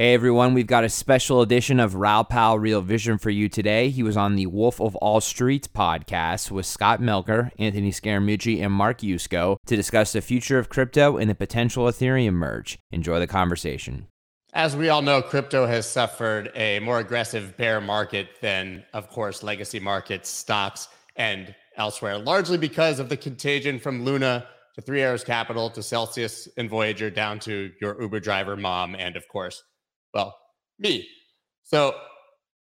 Hey everyone, we've got a special edition of Raoul Pal Real Vision for you today. He was on the Wolf of All Streets podcast with Scott Melker, Anthony Scaramucci, and Mark Yusko to discuss the future of crypto and the potential Ethereum merge. Enjoy the conversation. As we all know, crypto has suffered a more aggressive bear market than, of course, legacy markets, stocks, and elsewhere, largely because of the contagion from Luna to Three Arrows Capital to Celsius and Voyager down to your Uber driver mom, and of course, well, me. So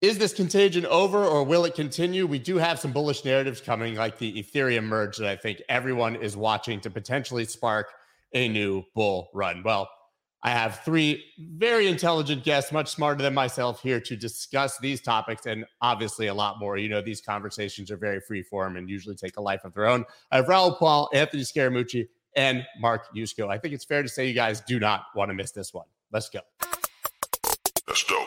is this contagion over or will it continue? We do have some bullish narratives coming, like the Ethereum merge that I think everyone is watching to potentially spark a new bull run. Well, I have three very intelligent guests, much smarter than myself, here to discuss these topics and obviously a lot more. You know, these conversations are very free form and usually take a life of their own. I have Raoul Pal, Anthony Scaramucci, and Mark Yusko. I think it's fair to say you guys do not want to miss this one. Let's go. Let's go.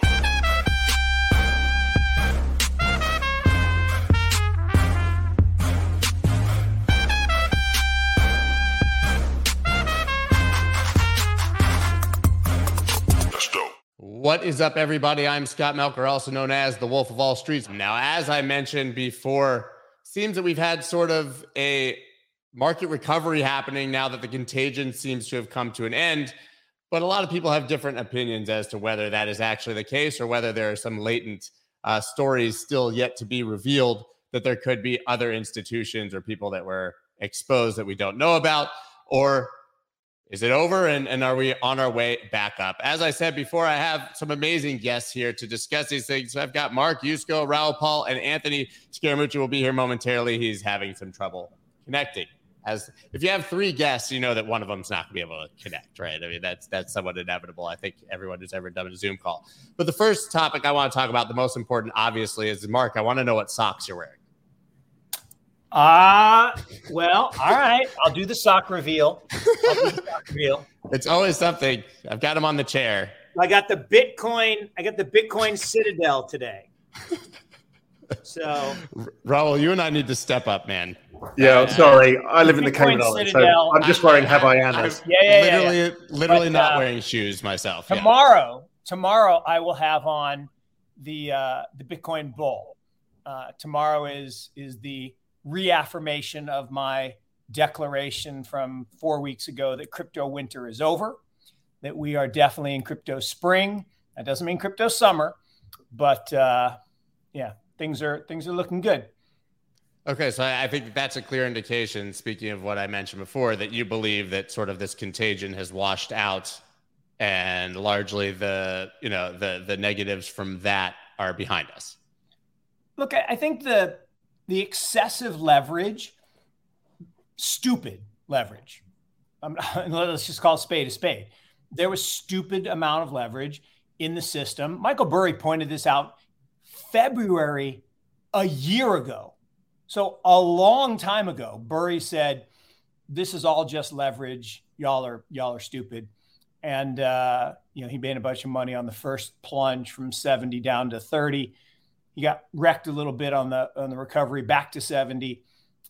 What is up, everybody? I'm Scott Melker, also known as the Wolf of All Streets. Now, as I mentioned before, seems that we've had sort of a market recovery happening now that the contagion seems to have come to an end. But a lot of people have different opinions as to whether that is actually the case or whether there are some latent uh, stories still yet to be revealed that there could be other institutions or people that were exposed that we don't know about. Or is it over and, and are we on our way back up? As I said before, I have some amazing guests here to discuss these things. I've got Mark Yusko, Raoul Pal, and Anthony Scaramucci will be here momentarily. He's having some trouble connecting as if you have three guests, you know that one of them's not going to be able to connect, right? I mean, that's that's somewhat inevitable. I think everyone who's ever done a Zoom call. But the first topic I want to talk about, the most important, obviously, is Mark. I want to know what socks you're wearing. Ah, uh, well, all right. I'll do the sock reveal. The sock reveal. It's always something. I've got him on the chair. I got the Bitcoin. I got the Bitcoin Citadel today. So, Raoul, you and I need to step up, man. Yeah, uh, sorry. I live in the Cayman Islands, so I'm just wearing Havaianas. Yeah, yeah, literally, yeah. literally but, not uh, wearing shoes myself. Tomorrow, yeah. tomorrow I will have on the uh, the Bitcoin Bull. Uh, tomorrow is is the reaffirmation of my declaration from four weeks ago that crypto winter is over. That we are definitely in crypto spring. That doesn't mean crypto summer, but uh, yeah, things are things are looking good. Okay, so I think that's a clear indication, speaking of what I mentioned before, that you believe that sort of this contagion has washed out and largely the, you know, the the negatives from that are behind us. Look, I think the the excessive leverage, stupid leverage. Um, let's just call a spade a spade. There was stupid amount of leverage in the system. Michael Burry pointed this out February a year ago so a long time ago, Burry said, "This is all just leverage. Y'all are y'all are stupid." And uh, you know, he made a bunch of money on the first plunge from 70 down to 30. He got wrecked a little bit on the on the recovery back to 70.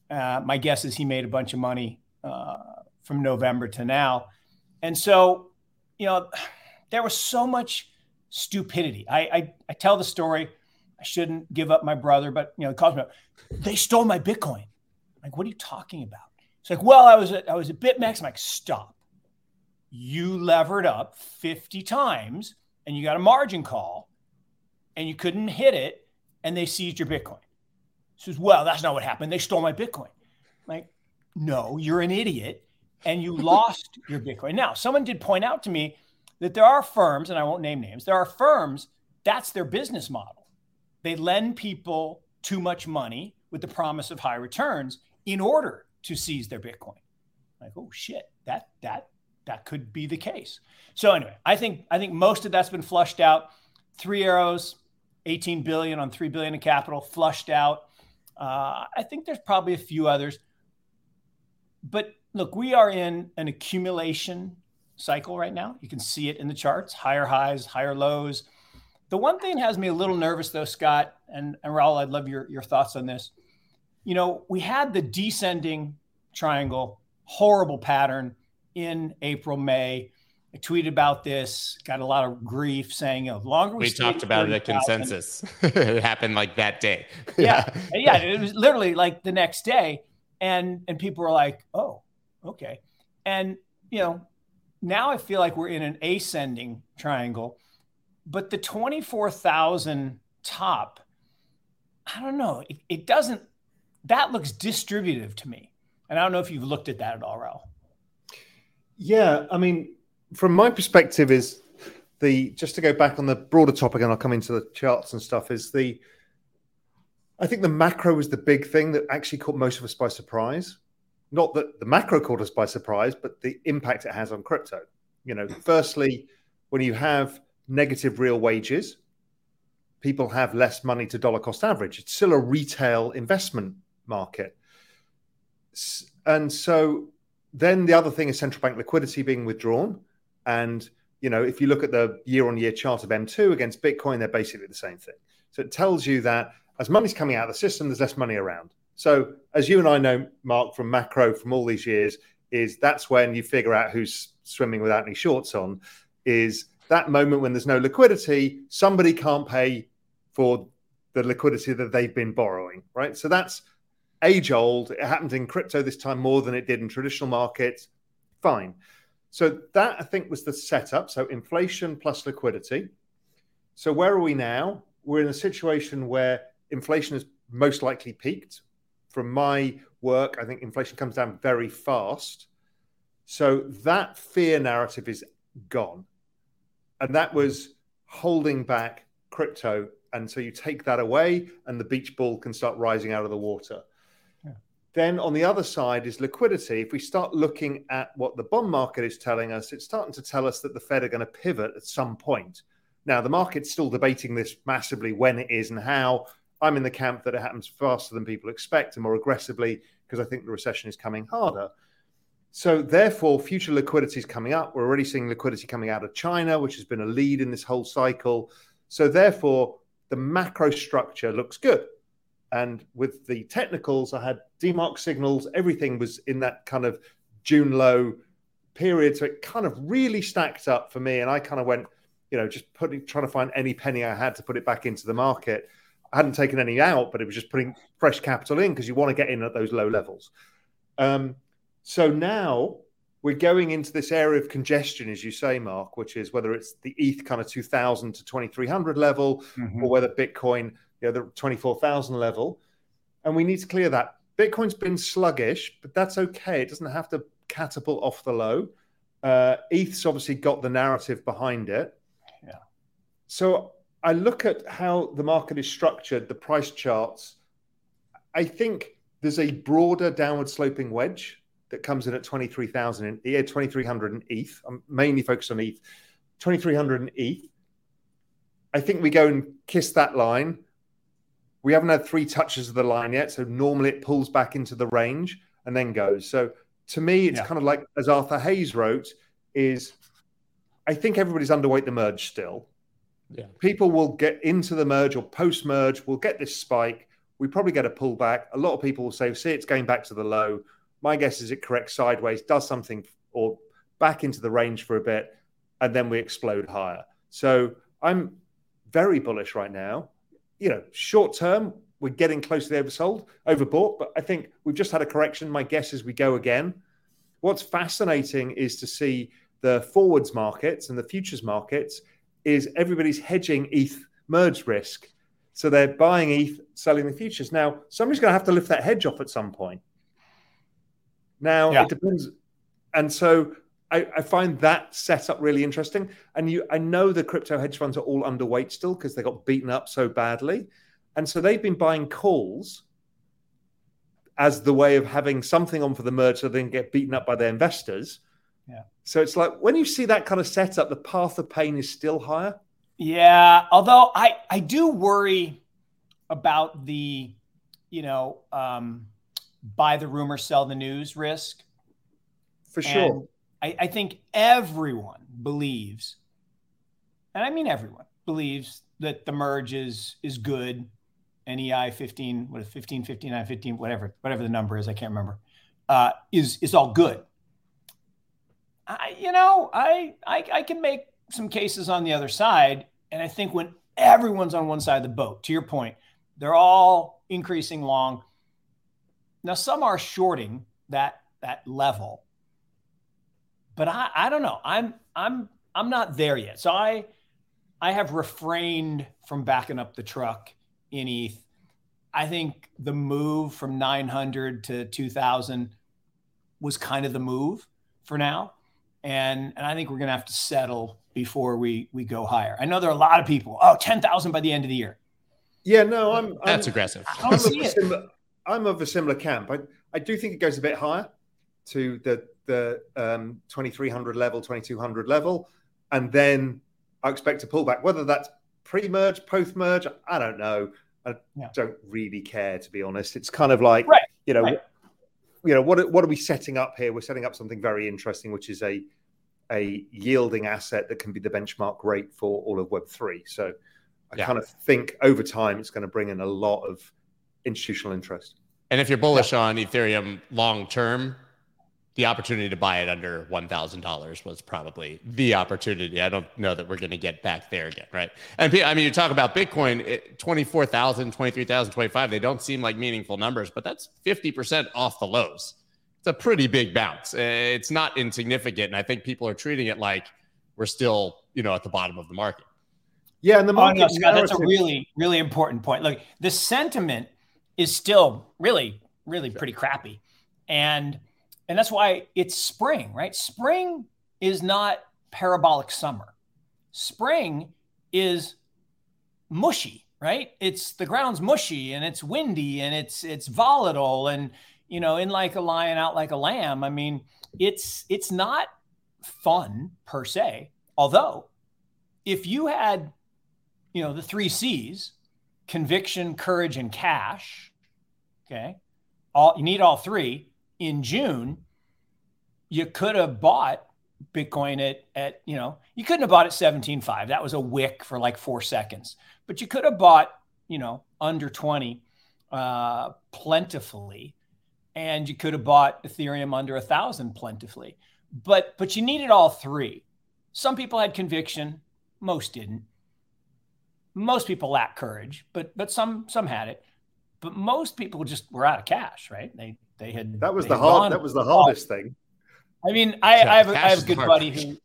Uh, my guess is he made a bunch of money uh, from November to now. And so, you know, there was so much stupidity. I, I, I tell the story I shouldn't give up my brother, but you know, calls me up. They stole my Bitcoin. I'm like, what are you talking about? It's like, well, I was at, I was at BitMEX. I'm like, stop. You levered up 50 times and you got a margin call and you couldn't hit it and they seized your Bitcoin. Says, well, that's not what happened. They stole my Bitcoin. I'm like, no, you're an idiot and you lost your Bitcoin. Now, someone did point out to me that there are firms, and I won't name names, there are firms, that's their business model they lend people too much money with the promise of high returns in order to seize their Bitcoin. Like, oh shit, that that that could be the case. So anyway, I think I think most of that's been flushed out. Three arrows, 18 billion on 3 billion in capital flushed out. Uh, I think there's probably a few others. But look, we are in an accumulation cycle right now. You can see it in the charts, higher highs, higher lows. The one thing has me a little nervous, though, Scott and, and Raoul, I'd love your, your thoughts on this. You know, we had the descending triangle, horrible pattern in April, May. I tweeted about this, got a lot of grief saying, oh, you know, longer we, we talked about it at consensus. it happened like that day. yeah. Yeah. It was literally like the next day. And and people were like, oh, okay. And you know, now I feel like we're in an ascending triangle, but the 24,000 top, I don't know. It, it doesn't, that looks distributive to me. And I don't know if you've looked at that at all, Raoul. Yeah. I mean, from my perspective, is the just to go back on the broader topic, and I'll come into the charts and stuff. Is the I think the macro was the big thing that actually caught most of us by surprise. Not that the macro caught us by surprise, but the impact it has on crypto. You know, firstly, when you have negative real wages, people have less money to dollar cost average. It's still a retail investment market. And so then the other thing is central bank liquidity being withdrawn. And you know, if you look at the year-on-year chart of M2 against Bitcoin, they're basically the same thing. So it tells you that as money's coming out of the system, there's less money around. So as you and I know, Mark, from macro from all these years, is that's when you figure out who's swimming without any shorts on. Is that moment when there's no liquidity, somebody can't pay for the liquidity that they've been borrowing, right? So that's age old. It happened in crypto this time more than it did in traditional markets. Fine. So that I think was the setup. So inflation plus liquidity. So where are we now? We're in a situation where inflation has most likely peaked. From my work, I think inflation comes down very fast. So that fear narrative is gone. And that was holding back crypto. And so you take that away, and the beach ball can start rising out of the water. Then on the other side is liquidity. If we start looking at what the bond market is telling us, it's starting to tell us that the Fed are going to pivot at some point. Now, the market's still debating this massively when it is and how. I'm in the camp that it happens faster than people expect and more aggressively because I think the recession is coming harder. So, therefore, future liquidity is coming up. We're already seeing liquidity coming out of China, which has been a lead in this whole cycle. So, therefore, the macro structure looks good. And with the technicals, I had DeMark signals, everything was in that kind of June low period. So it kind of really stacked up for me. And I kind of went, you know, just putting, trying to find any penny I had to put it back into the market. I hadn't taken any out, but it was just putting fresh capital in because you want to get in at those low levels. Um, so now we're going into this area of congestion, as you say, Mark, which is whether it's the ETH kind of 2000 to 2300 level mm-hmm. or whether Bitcoin you know, the 24,000 level. And we need to clear that. Bitcoin's been sluggish, but that's okay. It doesn't have to catapult off the low. Uh, ETH's obviously got the narrative behind it. Yeah. So I look at how the market is structured, the price charts. I think there's a broader downward sloping wedge that comes in at 23,000 in yeah, 2300 in ETH. I'm mainly focused on ETH. 2300 in ETH. I think we go and kiss that line we haven't had three touches of the line yet, so normally it pulls back into the range and then goes. So to me, it's yeah. kind of like as Arthur Hayes wrote, is I think everybody's underweight the merge still. Yeah. People will get into the merge or post merge, we'll get this spike. We probably get a pullback. A lot of people will say, see, it's going back to the low. My guess is it corrects sideways, does something or back into the range for a bit, and then we explode higher. So I'm very bullish right now you know, short term, we're getting close to the oversold, overbought, but I think we've just had a correction. My guess is we go again. What's fascinating is to see the forwards markets and the futures markets is everybody's hedging ETH merge risk. So they're buying ETH, selling the futures. Now, somebody's going to have to lift that hedge off at some point. Now, yeah. it depends. And so I, I, find that setup really interesting. And you, I know the crypto hedge funds are all underweight still because they got beaten up so badly, and so they've been buying calls as the way of having something on for the merge so they can get beaten up by their investors. Yeah. So it's like when you see that kind of setup, the path of pain is still higher. Yeah, although I I do worry about the, you know, um, buy the rumor, sell the news risk. For sure. I, I think everyone believes, and I mean everyone believes that the merge is is good. NEI 15, what is 15, 59, 15, whatever, whatever the number is, I can't remember, uh, is is all good. I, you know, I, I I can make some cases on the other side, and I think when everyone's on one side of the boat, to your point, they're all increasing long. Now some are shorting that that level, but I I don't know. I'm I'm I'm not there yet. So I I have refrained from backing up the truck in ETH. I think the move from 900 to 2000 was kind of the move for now. And, and I think we're going to have to settle before we, we go higher. I know there are a lot of people, oh, 10,000 by the end of the year. Yeah, no, I'm. That's I'm, aggressive. I'm of, similar, I'm of, a similar camp. I, I do think it goes a bit higher to the the um, 2300 level, 2200 level, and then I expect a pullback. Whether that's pre-merge, post-merge, I don't know. I yeah. don't really care to be honest. It's kind of like right. you know, right. you know what what are we setting up here? We're setting up something very interesting, which is a a yielding asset that can be the benchmark rate for all of Web three. So I yeah. kind of think over time it's going to bring in a lot of institutional interest. And if you're bullish yeah. on Ethereum long term, the opportunity to buy it under $1,000 was probably the opportunity. I don't know that we're going to get back there again, right? And I mean, you talk about Bitcoin, 24,000, 23,000, 25, they don't seem like meaningful numbers, but that's 50% off the lows. It's a pretty big bounce. Eh, it's not insignificant. And I think people are treating it like we're still, you know, at the bottom of the market. Yeah. And the market. Oh, no, Scott, that's a really, really important point. Look, the sentiment is still really, really pretty crappy. And, and that's why it's spring, right? Spring is not parabolic summer. Spring is mushy, right? It's the ground's mushy and it's windy and it's it's volatile and you know, in like a lion, out like a lamb. I mean, it's it's not fun per se. Although, if you had, you know, the three C's, conviction, courage, and cash, okay, all you need all three in June, you could have bought Bitcoin at, at you know, you couldn't have bought at 17.5. That was a wick for like four seconds. But you could have bought, you know, under 20 uh, plentifully. And you could have bought Ethereum under a thousand plentifully. But but you needed all three. Some people had conviction, most didn't. Most people lack courage, but but some some had it. But most people just were out of cash, right? They they had that was the hard that was the hardest thing. I mean, I, yeah, I have a, I have a good buddy who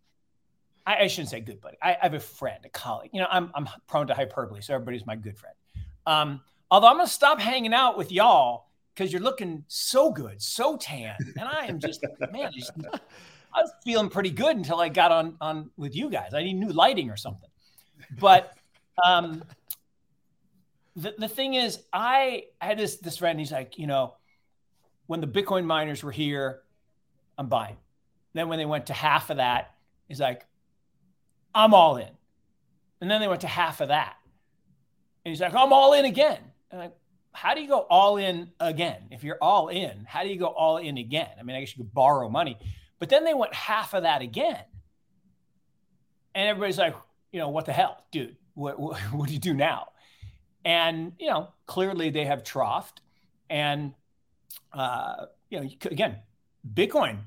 I, I, shouldn't say good buddy. I, I, have a friend, a colleague. You know, I'm I'm prone to hyperbole, so everybody's my good friend. Um, although I'm gonna stop hanging out with y'all because you're looking so good, so tan, and I am just man, just, I was feeling pretty good until I got on on with you guys. I need new lighting or something. But um, the the thing is, I had this this friend. He's like, you know, when the Bitcoin miners were here, I'm buying. Then when they went to half of that, he's like, I'm all in. And then they went to half of that. And he's like, I'm all in again. And like, how do you go all in again? If you're all in, how do you go all in again? I mean, I guess you could borrow money. But then they went half of that again. And everybody's like, you know, what the hell, dude? What, what, what do you do now? And, you know, clearly they have troughed. And uh, you know, again, Bitcoin,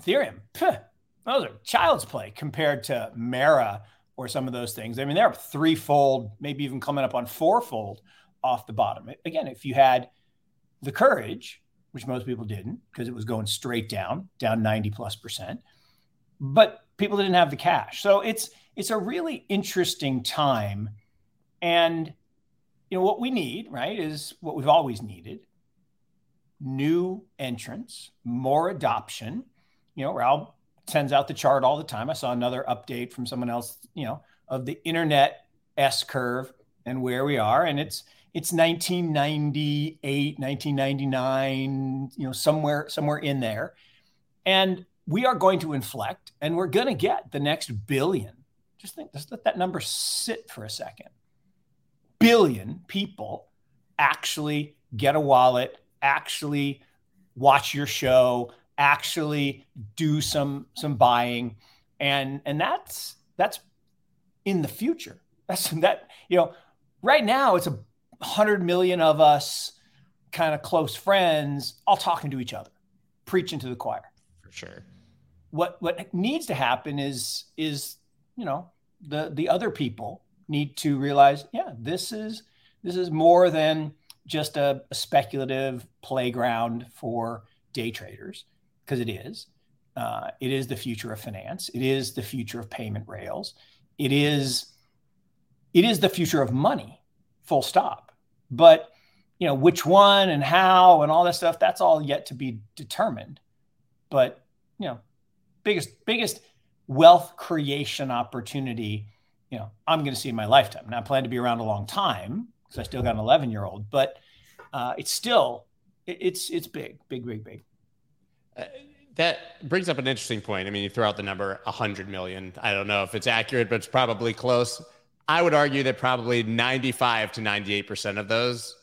Ethereum, peh, those are child's play compared to Mara or some of those things. I mean, they're threefold, maybe even coming up on fourfold off the bottom. Again, if you had the courage, which most people didn't because it was going straight down, down 90 plus percent, but people didn't have the cash. So it's it's a really interesting time. And you know what we need, right, is what we've always needed, new entrants, more adoption. You know, Raoul sends out the chart all the time. I saw another update from someone else, you know, of the internet S curve and where we are. And it's it's 1998, 1999, you know, somewhere, somewhere in there. And we are going to inflect and we're going to get the next billion. Just think, just let that number sit for a second. Billion people actually get a wallet actually watch your show, actually do some some buying, and and that's that's in the future. That's that you know right now it's a hundred million of us kind of close friends all talking to each other, preaching to the choir. For sure. what what needs to happen is is you know the the other people need to realize yeah this is this is more than just a, a speculative playground for day traders because it is. Uh, it is the future of finance. It is the future of payment rails. It is it is the future of money full stop. But you know which one and how and all that stuff that's all yet to be determined. But you know biggest biggest wealth creation opportunity you know i'm going to see in my lifetime. Now i plan to be around a long time because i still got an 11 year old but uh, it's still it, it's it's big big big big. Uh, that brings up an interesting point. I mean you throw out the number 100 million. I don't know if it's accurate but it's probably close. I would argue that probably 95 to 98 percent of those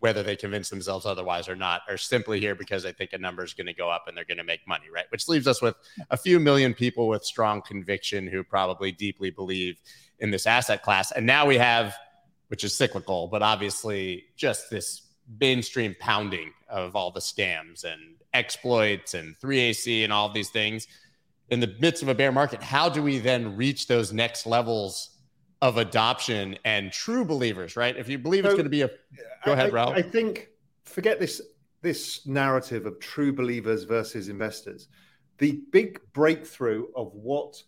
whether they convince themselves otherwise or not, are simply here because they think a number is going to go up and they're going to make money, right? Which leaves us with a few million people with strong conviction who probably deeply believe in this asset class. And now we have, which is cyclical, but obviously just this mainstream pounding of all the scams and exploits and 3AC and all of these things in the midst of a bear market. How do we then reach those next levels of adoption and true believers, right? If you believe so, it's going to be a go ahead, Ralph. I think forget this this narrative of true believers versus investors. The big breakthrough of what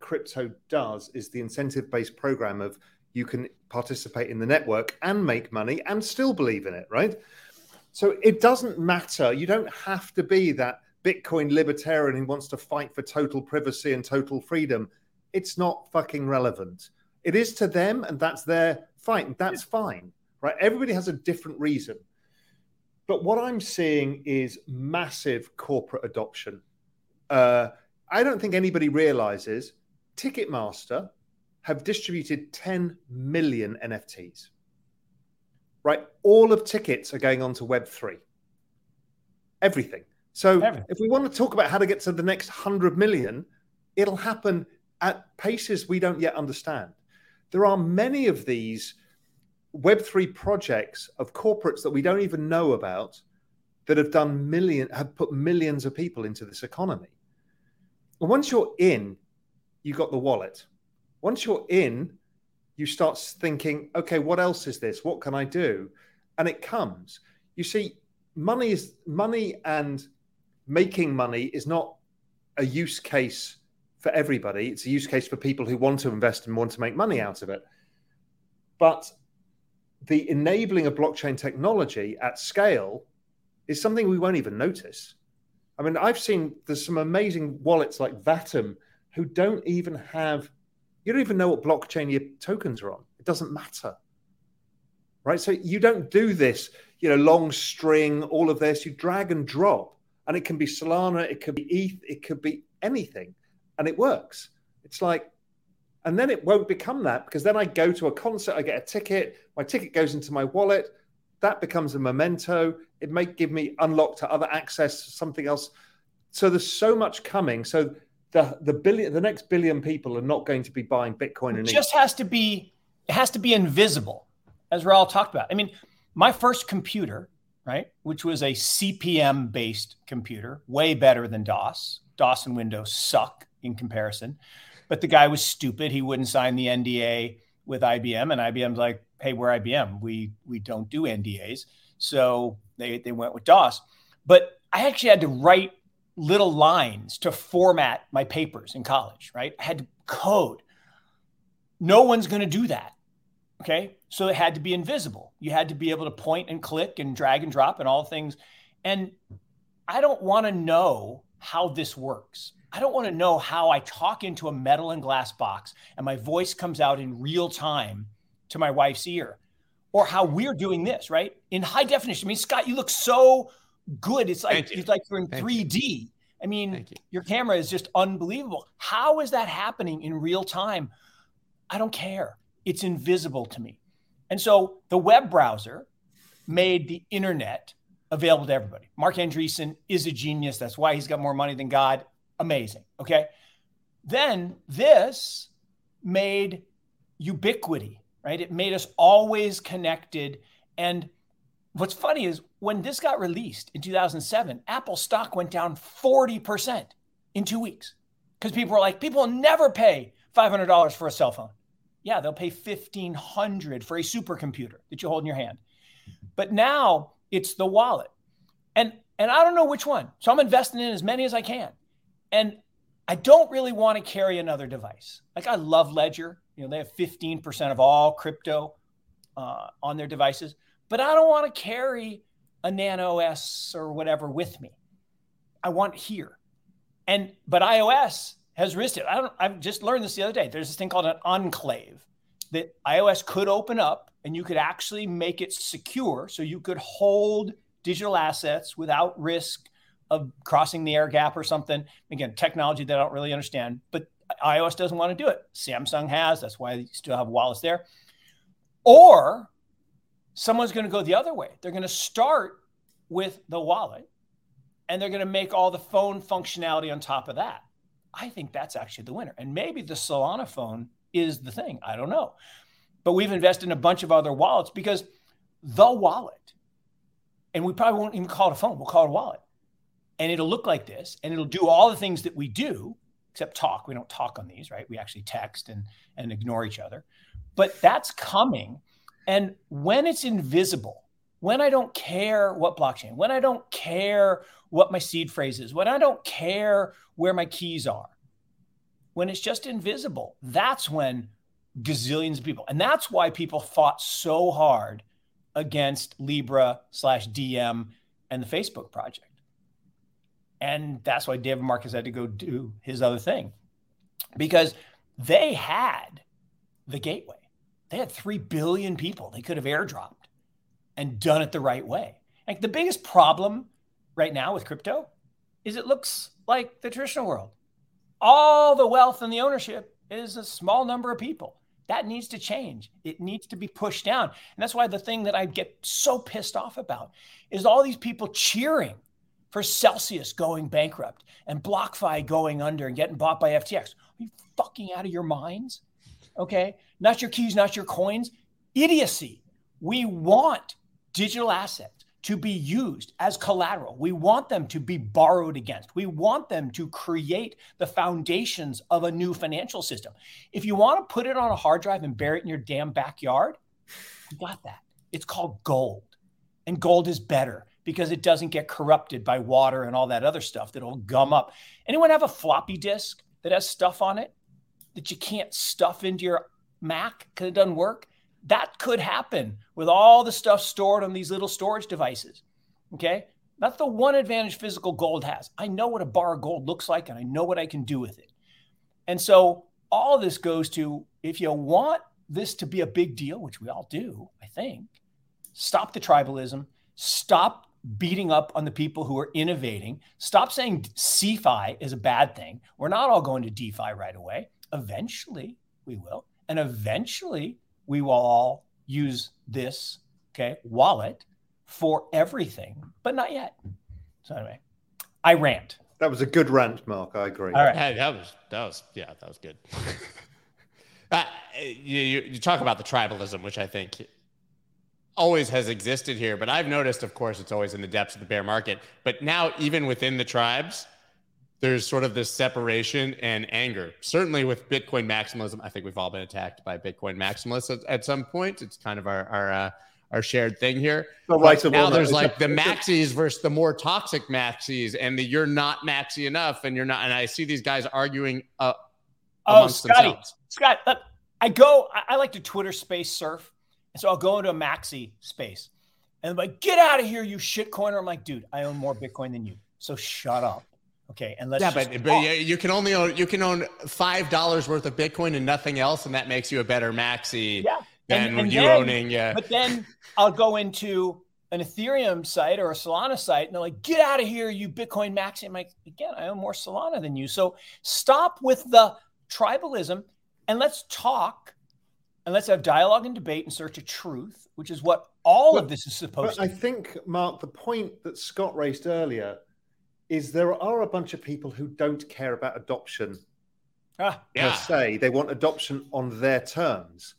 crypto does is the incentive based program of you can participate in the network and make money and still believe in it, right? So it doesn't matter. You don't have to be that Bitcoin libertarian who wants to fight for total privacy and total freedom. It's not fucking relevant. It is to them, and that's their fight. That's fine, right? Everybody has a different reason. But what I'm seeing is massive corporate adoption. Uh, I don't think anybody realizes Ticketmaster have distributed 10 million NFTs. Right? All of tickets are going on to Web3. Everything. So Everything. if we want to talk about how to get to the next 100 million, it'll happen at paces we don't yet understand there are many of these Web3 projects of corporates that we don't even know about that have done million have put millions of people into this economy. And once you're in, you got the wallet. Once you're in, you start thinking, okay, what else is this? What can I do? And it comes. You see, money is money and making money is not a use case for everybody. It's a use case for people who want to invest and want to make money out of it. But the enabling of blockchain technology at scale is something we won't even notice. I mean, I've seen there's some amazing wallets like Vatom who don't even have, you don't even know what blockchain your tokens are on. It doesn't matter. Right. So you don't do this, you know, long string, all of this. You drag and drop. And it can be Solana, it could be ETH, it could be anything and it works. It's like, and then it won't become that because then I go to a concert, I get a ticket, my ticket goes into my wallet, that becomes a memento. It may give me unlock to other access, something else. So there's so much coming. So the the billion, the next billion people are not going to be buying Bitcoin. It just has to be, it has to be invisible, as we're all talked about. I mean, my first computer, right, which was a CP/M based computer, way better than DOS. DOS and Windows suck in comparison. But the guy was stupid. He wouldn't sign the NDA with IBM, and IBM's like, "Hey, we're IBM. We we don't do NDAs." So they they went with DOS. But I actually had to write little lines to format my papers in college. Right? I had to code. No one's going to do that. Okay, so it had to be invisible. You had to be able to point and click and drag and drop and all things. And I don't want to know how this works. I don't want to know how I talk into a metal and glass box and my voice comes out in real time to my wife's ear or how we're doing this, right? In high definition. I mean, Scott, you look so good. It's like it's like you're in Thank 3D. You. I mean, you. your camera is just unbelievable. How is that happening in real time? I don't care. It's invisible to me. And so the web browser made the internet available to everybody. Marc Andreessen is a genius. That's why he's got more money than God. Amazing. Okay. Then this made ubiquity, right? It made us always connected. And what's funny is when this got released in 2007, Apple stock went down 40% in two weeks. because people were like, people will never pay $500 for a cell phone. Yeah, they'll pay 1,500 for a supercomputer that you hold in your hand. But now it's the wallet. And and I don't know which one. So I'm investing in as many as I can. And I don't really want to carry another device. Like I love Ledger. You know, they have 15% of all crypto uh, on their devices, but I don't want to carry a Nano S or whatever with me. I want here. And but iOS has risked it. I don't I've just learned this the other day. There's this thing called an enclave that iOS could open up and you could actually make it secure so you could hold digital assets without risk of crossing the air gap or something. Again, technology that I don't really understand, but iOS doesn't want to do it. Samsung has. That's why you still have wallets there. Or someone's going to go the other way. They're going to start with the wallet and they're going to make all the phone functionality on top of that. I think that's actually the winner. And maybe the Solana phone is the thing. I don't know. But we've invested in a bunch of other wallets because the wallet, and we probably won't even call it a phone, we'll call it a wallet. And it'll look like this and it'll do all the things that we do, except talk. We don't talk on these, right? We actually text and, and ignore each other. But that's coming. And when it's invisible, when I don't care what blockchain, when I don't care what my seed phrase is, when I don't care where my keys are, when it's just invisible, that's when gazillions of people, and that's why people fought so hard against Libra slash Diem and the Facebook project. And that's why David Marcus had to go do his other thing because they had the gateway. They had 3 billion people they could have airdropped and done it the right way. Like the biggest problem right now with crypto is it looks like the traditional world. All the wealth and the ownership is a small number of people. That needs to change. It needs to be pushed down. And that's why the thing that I get so pissed off about is all these people cheering for Celsius going bankrupt and BlockFi going under and getting bought by FTX. Are you fucking out of your minds? Okay. Not your keys, not your coins. Idiocy. We want digital assets to be used as collateral. We want them to be borrowed against. We want them to create the foundations of a new financial system. If you want to put it on a hard drive and bury it in your damn backyard, you got that. It's called gold. And gold is better because it doesn't get corrupted by water and all that other stuff that'll gum up. Anyone have a floppy disk that has stuff on it that you can't stuff into your Mac because it doesn't work? That could happen with all the stuff stored on these little storage devices. Okay. That's the one advantage physical gold has. I know what a bar of gold looks like and I know what I can do with it. And so all this goes to if you want this to be a big deal, which we all do, I think, stop the tribalism, stop beating up on the people who are innovating, stop saying CeFi is a bad thing. We're not all going to DeFi right away. Eventually, we will. And eventually, we will all use this okay wallet for everything, but not yet. So anyway, I rant. That was a good rant, Mark. I agree. All right, hey, that was that was yeah, that was good. uh, you, you talk about the tribalism, which I think always has existed here, but I've noticed, of course, it's always in the depths of the bear market. But now, even within the tribes, there's sort of this separation and anger. Certainly with Bitcoin maximalism, I think we've all been attacked by Bitcoin maximalists at, at some point. It's kind of our our uh, our shared thing here. Right, so now there's like the maxis versus the more toxic maxis, and the you're not maxi enough, and you're not. And I see these guys arguing uh, oh, Scotty, themselves. Scott, I go. I like to Twitter space surf, and so I'll go into a maxi space, and I'm like, "Get out of here, you shitcoiner!" I'm like, "Dude, I own more Bitcoin than you, so shut up." Okay, and let's yeah, but, but you can only own you can own five dollars worth of Bitcoin and nothing else, and that makes you a better maxi yeah. than and, and you then, owning. Yeah, but then I'll go into an Ethereum site or a Solana site, and they're like, "Get out of here, you Bitcoin maxi!" I'm like, again, I own more Solana than you, so stop with the tribalism and let's talk and let's have dialogue and debate in search of truth, which is what all but, of this is supposed to. I think, Mark, the point that Scott raised earlier is there are a bunch of people who don't care about adoption ah, yeah. per se. They want adoption on their terms.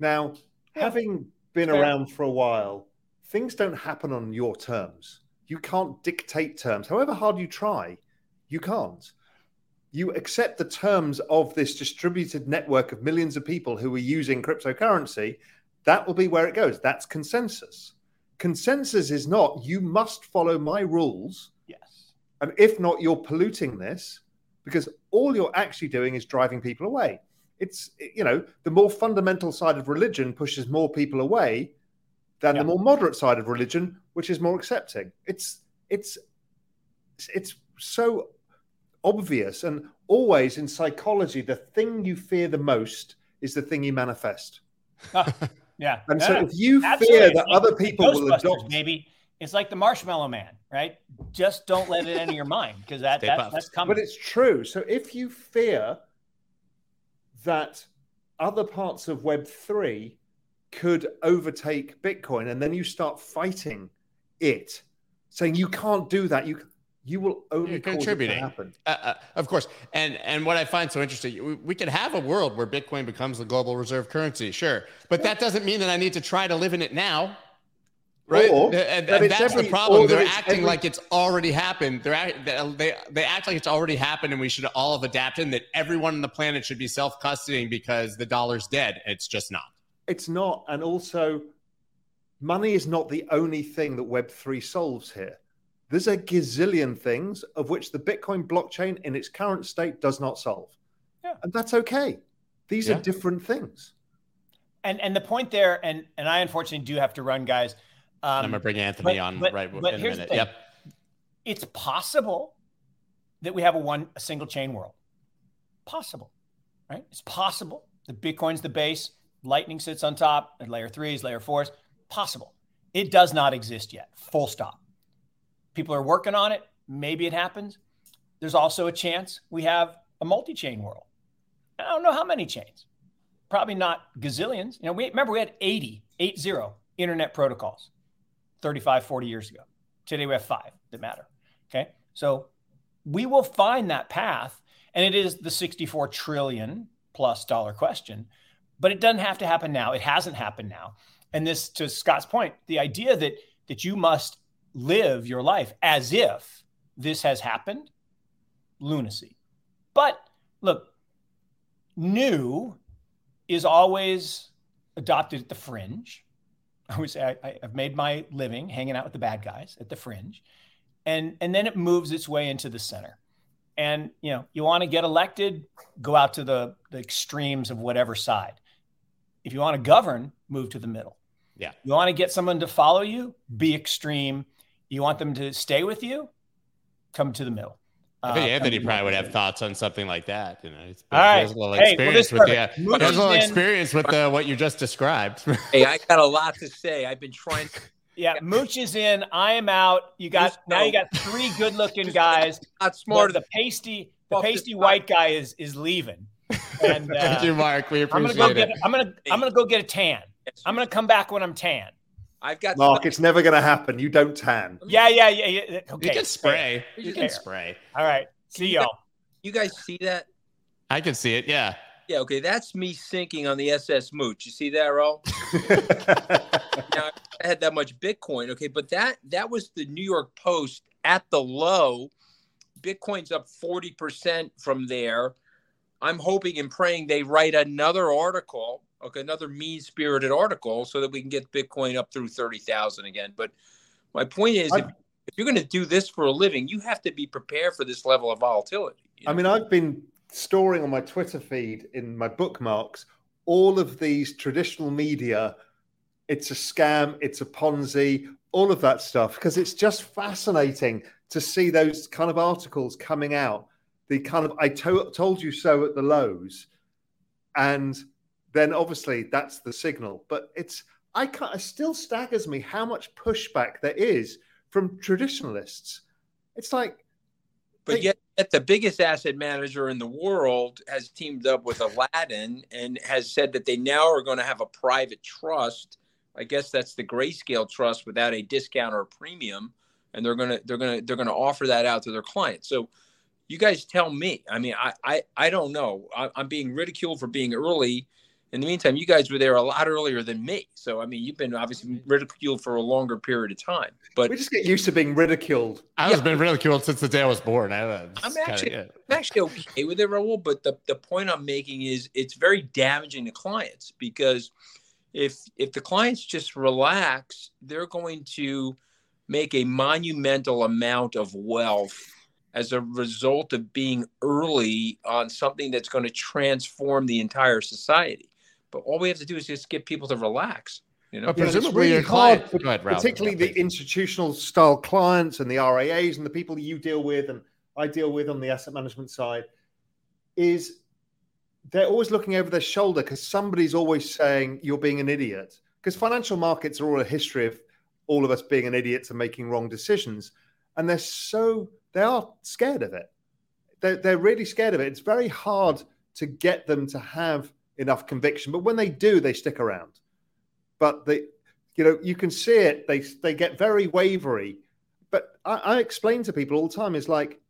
Now, yeah. having been Fair. around for a while, things don't happen on your terms. You can't dictate terms. However hard you try, you can't. you accept the terms of this distributed network of millions of people who are using cryptocurrency, that will be where it goes. That's consensus. Consensus is not, you must follow my rules. And if not, you're polluting this because all you're actually doing is driving people away. It's, you know, the more fundamental side of religion pushes more people away than Yeah. the more moderate side of religion, which is more accepting. It's, it's, it's so obvious and always in psychology, the thing you fear the most is the thing you manifest. Yeah. And Yeah. so if you Absolutely. fear that other people will adopt maybe it's like the Marshmallow Man, right? Just don't let it enter your mind because that, that that's coming. But it's true. So if you fear that other parts of Web3 could overtake Bitcoin and then you start fighting it, saying you can't do that, you you will only You're cause it to contributing. happen. Uh, uh, of course, and and what I find so interesting, we, we could have a world where Bitcoin becomes the global reserve currency, sure, but that doesn't mean that I need to try to live in it now, right? Or and, and that's every- the problem. They're acting every- like it's already happened. They're act, they, they they act like it's already happened, and we should all have adapted. And that everyone on the planet should be self custodying because the dollar's dead. It's just not. It's not. And also, money is not the only thing that Web3 solves here. There's a gazillion things of which the Bitcoin blockchain in its current state does not solve. Yeah. And that's okay. These Yeah. are different things. and and the point there, and and I unfortunately do have to run, guys. Um, I'm gonna bring Anthony but- on but- right but in a minute. Yep. it's possible that we have a one a single chain world. Possible, right? It's possible. The Bitcoin's the base, Lightning sits on top, and layer threes, layer fours. Possible. It does not exist yet. Full stop. People are working on it. Maybe it happens. There's also a chance we have a multi-chain world. I don't know how many chains. Probably not gazillions. You know, we remember we had 80, 80 internet protocols 35, 40 years ago. Today we have five that matter. Okay. So we will find that path. And it is the 64 trillion plus dollar question, but it doesn't have to happen now. It hasn't happened now. And this, to Scott's point, the idea that that you must live your life as if this has happened, lunacy. But look, new is always adopted at the fringe. I would say I, I've made my living hanging out with the bad guys at the fringe, and and then it moves its way into the center. And you know, you want to get elected, go out to the the extremes of whatever side. If you want to govern, move to the middle. Yeah. You want to get someone to follow you, be extreme. You want them to stay with you, come to the middle. I think Uh, Anthony probably would have thoughts on something like that. You know, he's All right. he has a little Hey, experience this with the, perfect. uh, he has a little in- experience with uh, what you just described. Hey, I got a lot to say. I've been trying. To- Yeah, Mooch is in. I am out. You got Just now. You got three good-looking guys. Not smarter the pasty, the pasty guy. white guy is is leaving. And uh, Thank you, Mark. We I'm gonna appreciate go it. get. I'm gonna. I'm gonna go get a tan. I'm gonna come back when I'm tan. I've got. Mark, it's never going to happen. You don't tan. Yeah, yeah, yeah. yeah. Okay. you can spray. You Fair. can spray. All right. See y'all. You guys see that? I can see it. Yeah. Yeah. Okay, that's me sinking on the SS Mooch. You see that, Ro? now, I had that much Bitcoin. Okay, but that that was the New York Post at the low. Bitcoin's up forty percent from there. I'm hoping and praying they write another article, okay, another mean-spirited article, so that we can get Bitcoin up through thirty thousand again. But my point is, if, I- if you're going to do this for a living, you have to be prepared for this level of volatility. you I mean, I've been storing on my Twitter feed in my bookmarks all of these traditional media. It's a scam, it's a Ponzi, all of that stuff, because it's just fascinating to see those kind of articles coming out. The kind of I to- told you so at the lows. And then obviously that's the signal. But it's, I can't, it still staggers me how much pushback there is from traditionalists. It's like, But Hey. yet, yet the biggest asset manager in the world has teamed up with Aladdin and has said that they now are going to have a private trust. I guess that's the Grayscale Trust without a discount or a premium, and they're gonna they're gonna they're gonna offer that out to their clients. So, you guys tell me. I mean, I I, I don't know. I, I'm being ridiculed for being early In the meantime, you guys were there a lot earlier than me. So, I mean, you've been obviously ridiculed for a longer period of time. But we just get used to being ridiculed. I was been ridiculed since the day I was born. I, I'm actually, I'm actually okay with it, Raoul. But the, the point I'm making is it's very damaging to clients because if if the clients just relax, they're going to make a monumental amount of wealth as a result of being early on something that's going to transform the entire society. But all we have to do is just get people to relax. You know, but presumably really your client, hard, ahead, particularly the institutional style clients and the RIAs and the people you deal with and I deal with on the asset management side, is they're always looking over their shoulder because somebody's always saying you're being an idiot. Because financial markets are all a history of all of us being an idiot and making wrong decisions, and they're so they are scared of it. They're, they're really scared of it. It's very hard to get them to have enough conviction, but when they do, they stick around. But they, you know, you can see it. They they get very wavery. But I, I explain to people all the time: is like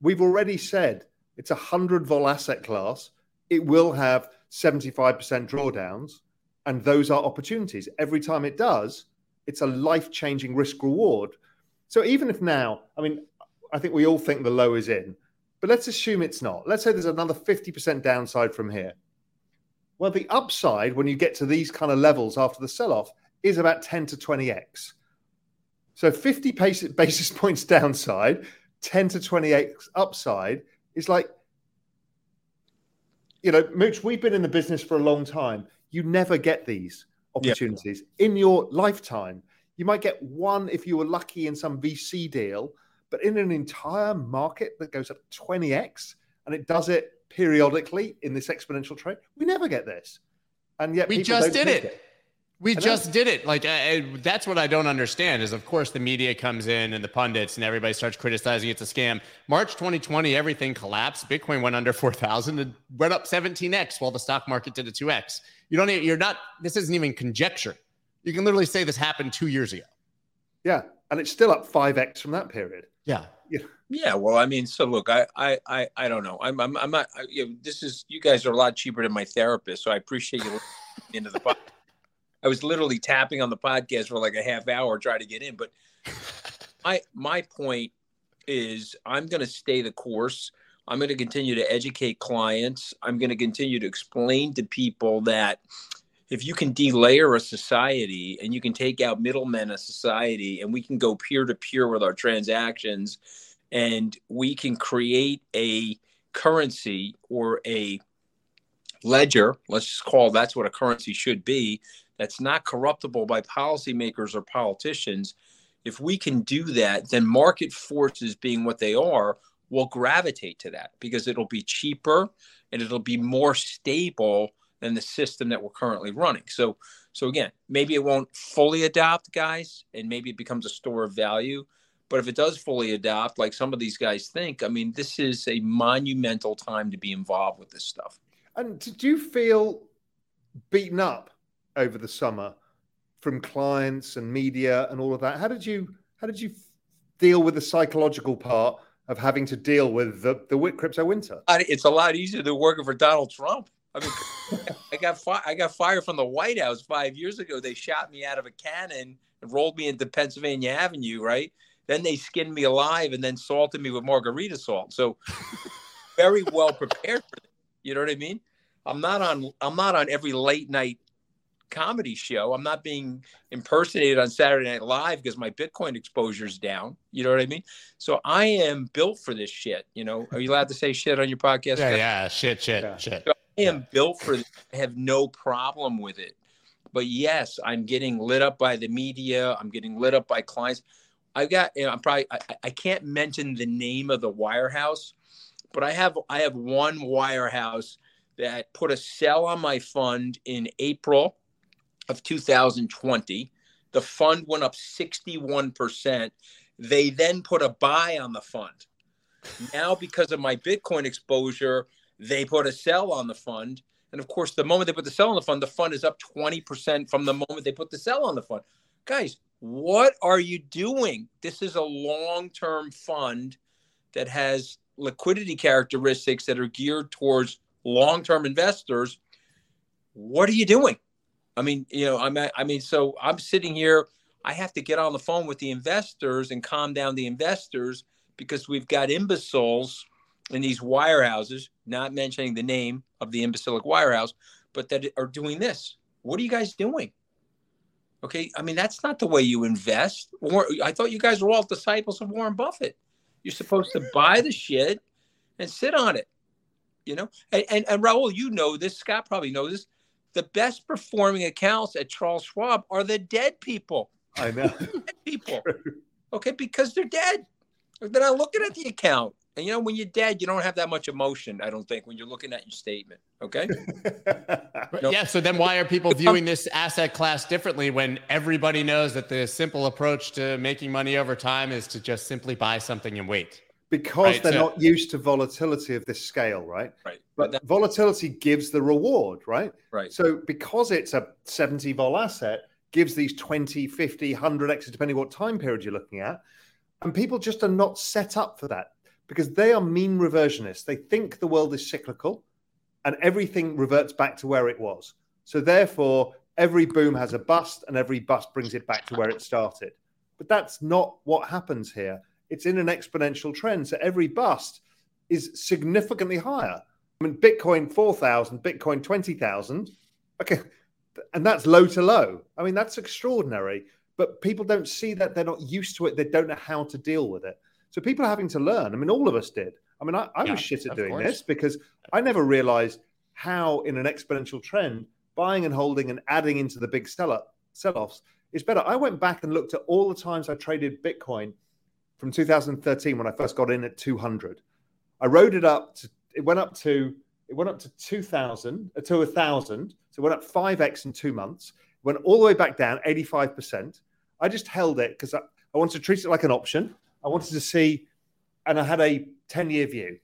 we've already said it's a hundred vol asset class. It will have seventy five percent drawdowns, and those are opportunities. Every time it does, it's a life changing risk reward. So even if now, I mean, I think we all think the low is in, but let's assume it's not. Let's say there's another 50% downside from here. Well, the upside when you get to these kind of levels after the sell off is about 10 to 20x. So 50 basis points downside, 10 to 20x upside is like, you know, Mooch, we've been in the business for a long time. You never get these opportunities in your lifetime. You might get one if you were lucky in some VC deal, but in an entire market that goes up 20x and it does it periodically in this exponential trade, we never get this. And yet we just did it. it. We just did it. Like uh, that's what I don't understand is, of course, the media comes in and the pundits and everybody starts criticizing it's a scam. March 2020, everything collapsed. Bitcoin went under 4,000 and went up 17x while the stock market did a 2x. You don't. You're not. This isn't even conjecture. You can literally say this happened two years ago. Yeah, and it's still up 5x from that period. Yeah. Yeah. Well, I mean, so look, I, I, I, I don't know. I'm, I'm, I'm not. I, you know, this is you guys are a lot cheaper than my therapist, so I appreciate you into the. I was literally tapping on the podcast for like a half hour trying to get in, but my my point is I'm going to stay the course. I'm going to continue to educate clients. I'm going to continue to explain to people that if you can delayer a society and you can take out middlemen of society and we can go peer to peer with our transactions and we can create a currency or a ledger let's just call that's what a currency should be that's not corruptible by policymakers or politicians if we can do that then market forces being what they are will gravitate to that because it'll be cheaper and it'll be more stable than the system that we're currently running. So, so again, maybe it won't fully adopt, guys, and maybe it becomes a store of value. But if it does fully adopt, like some of these guys think, I mean, this is a monumental time to be involved with this stuff. And did you feel beaten up over the summer from clients and media and all of that? How did you how did you deal with the psychological part of having to deal with the the crypto winter? It's a lot easier than working for Donald Trump. I mean, I got fi- I got fired from the White House five years ago. They shot me out of a cannon and rolled me into Pennsylvania Avenue. Right. Then they skinned me alive and then salted me with margarita salt. So very well prepared for this. You know what I mean? I'm not on. I'm not on every late night comedy show. I'm not being impersonated on Saturday Night Live because my Bitcoin exposure is down. You know what I mean? So I am built for this shit. You know, are you allowed to say shit on your podcast? Yeah, yeah, shit, shit, yeah. shit. So I am built for this. I have no problem with it. But yes, I'm getting lit up by the media. I'm getting lit up by clients. I've got, you know, I'm probably, I, I can't mention the name of the wirehouse, but I have, I have one wirehouse that put a sell on my fund in April of 2020. The fund went up 61%. They then put a buy on the fund. Now, because of my Bitcoin exposure, they put a sell on the fund. And of course, the moment they put the sell on the fund, the fund is up 20% from the moment they put the sell on the fund. Guys, what are you doing? This is a long term fund that has liquidity characteristics that are geared towards long term investors. what are you doing? I mean, you know, I'm I mean, so I'm sitting here. I have to get on the phone with the investors and calm down the investors because we've got imbeciles in these wirehouses, not mentioning the name of the imbecilic wirehouse, but that are doing this. What are you guys doing? Okay, I mean that's not the way you invest. I thought you guys were all disciples of Warren Buffett. You're supposed to buy the shit and sit on it. You know, and, and, and Raoul, you know this. Scott probably knows this. The best performing accounts at Charles Schwab are the dead people. I know. people. Okay, because they're dead. They're not looking at the account. And you know, when you're dead, you don't have that much emotion, I don't think, when you're looking at your statement. Okay. no. Yeah. So then why are people viewing this asset class differently when everybody knows that the simple approach to making money over time is to just simply buy something and wait? Because right? they're so, not used to volatility of this scale, right? Right. But, but volatility gives the reward, right? Right. So because it's a 70 vol asset, gives these 20, 50, 100 X's, depending what time period you're looking at. And people just are not set up for that because they are mean reversionists. They think the world is cyclical and everything reverts back to where it was. So therefore, every boom has a bust and every bust brings it back to where it started. But that's not what happens here. It's in an exponential trend. So every bust is significantly higher. I mean, Bitcoin 4,000, Bitcoin 20,000. Okay. And that's low to low. I mean, that's extraordinary. But people don't see that. They're not used to it. They don't know how to deal with it. So people are having to learn. I mean, all of us did. I mean, I, I yeah, was shit at doing course. this because I never realized how, in an exponential trend, buying and holding and adding into the big sell offs is better. I went back and looked at all the times I traded Bitcoin from 2013 when I first got in at 200. I rode it up to, it went up to, it went up to 2000, uh, to 1000. So it went up 5x in two months, went all the way back down 85%. I just held it because I, I wanted to treat it like an option. I wanted to see, and I had a 10 year view.